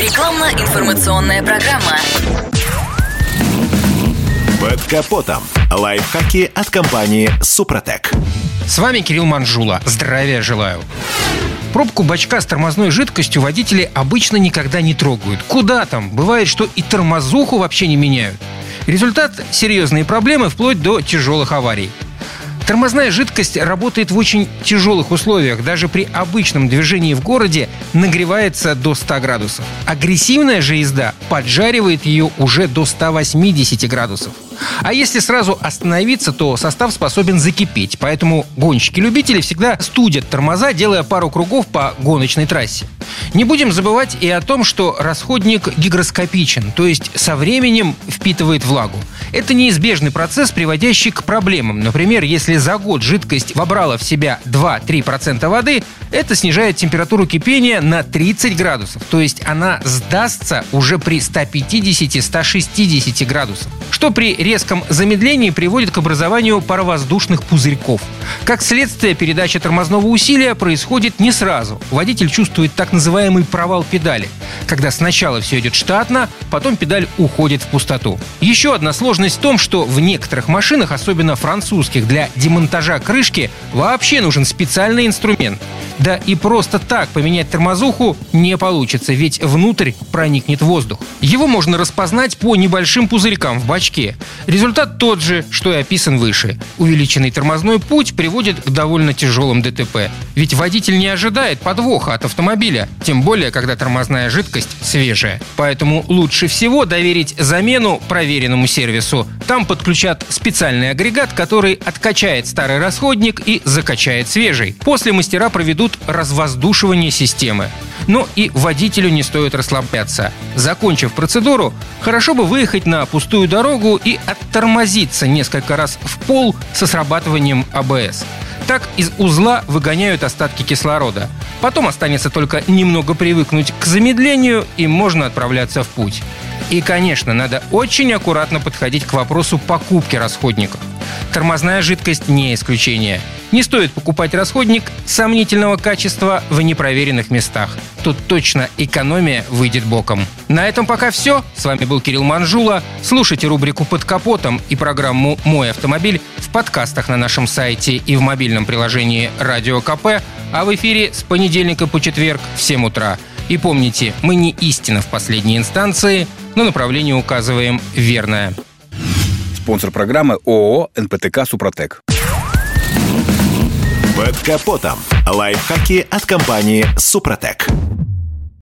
Рекламно-информационная программа. Под капотом. Лайфхаки от компании «Супротек». С вами Кирилл Манжула. Здравия желаю. Пробку бачка с тормозной жидкостью водители обычно никогда не трогают. Куда там? Бывает, что и тормозуху вообще не меняют. Результат – серьезные проблемы вплоть до тяжелых аварий. Тормозная жидкость работает в очень тяжелых условиях. Даже при обычном движении в городе нагревается до 100 градусов. Агрессивная же езда поджаривает ее уже до 180 градусов. А если сразу остановиться, то состав способен закипеть. Поэтому гонщики-любители всегда студят тормоза, делая пару кругов по гоночной трассе. Не будем забывать и о том, что расходник гигроскопичен, то есть со временем впитывает влагу. Это неизбежный процесс, приводящий к проблемам. Например, если за год жидкость вобрала в себя 2-3% воды, это снижает температуру кипения на 30 градусов. То есть она сдастся уже при 150-160 градусах. Что при резком замедлении приводит к образованию паровоздушных пузырьков. Как следствие, передача тормозного усилия происходит не сразу. Водитель чувствует так называемый провал педали, когда сначала все идет штатно, потом педаль уходит в пустоту. Еще одна сложность в том, что в некоторых машинах, особенно французских, для демонтажа крышки вообще нужен специальный инструмент. Да и просто так поменять тормозуху не получится, ведь внутрь проникнет воздух. Его можно распознать по небольшим пузырькам в бачке. Результат тот же, что и описан выше. Увеличенный тормозной путь приводит к довольно тяжелым ДТП. Ведь водитель не ожидает подвоха от автомобиля, тем более, когда тормозная жидкость свежая. Поэтому лучше всего доверить замену проверенному сервису. Там подключат специальный агрегат, который откачает старый расходник и закачает свежий. После мастера проведут развоздушивание системы. Но и водителю не стоит расслабляться. Закончив процедуру, хорошо бы выехать на пустую дорогу и оттормозиться несколько раз в пол со срабатыванием АБС. Так из узла выгоняют остатки кислорода. Потом останется только немного привыкнуть к замедлению, и можно отправляться в путь. И, конечно, надо очень аккуратно подходить к вопросу покупки расходников. Тормозная жидкость не исключение. Не стоит покупать расходник сомнительного качества в непроверенных местах. Тут точно экономия выйдет боком. На этом пока все. С вами был Кирилл Манжула. Слушайте рубрику «Под капотом» и программу «Мой автомобиль» в подкастах на нашем сайте и в мобильном приложении «Радио КП», а в эфире с понедельника по четверг в 7 утра. И помните, мы не истина в последней инстанции, но направление указываем верное. Спонсор программы ООО «НПТК Супротек». Под капотом. Лайфхаки от компании «Супротек».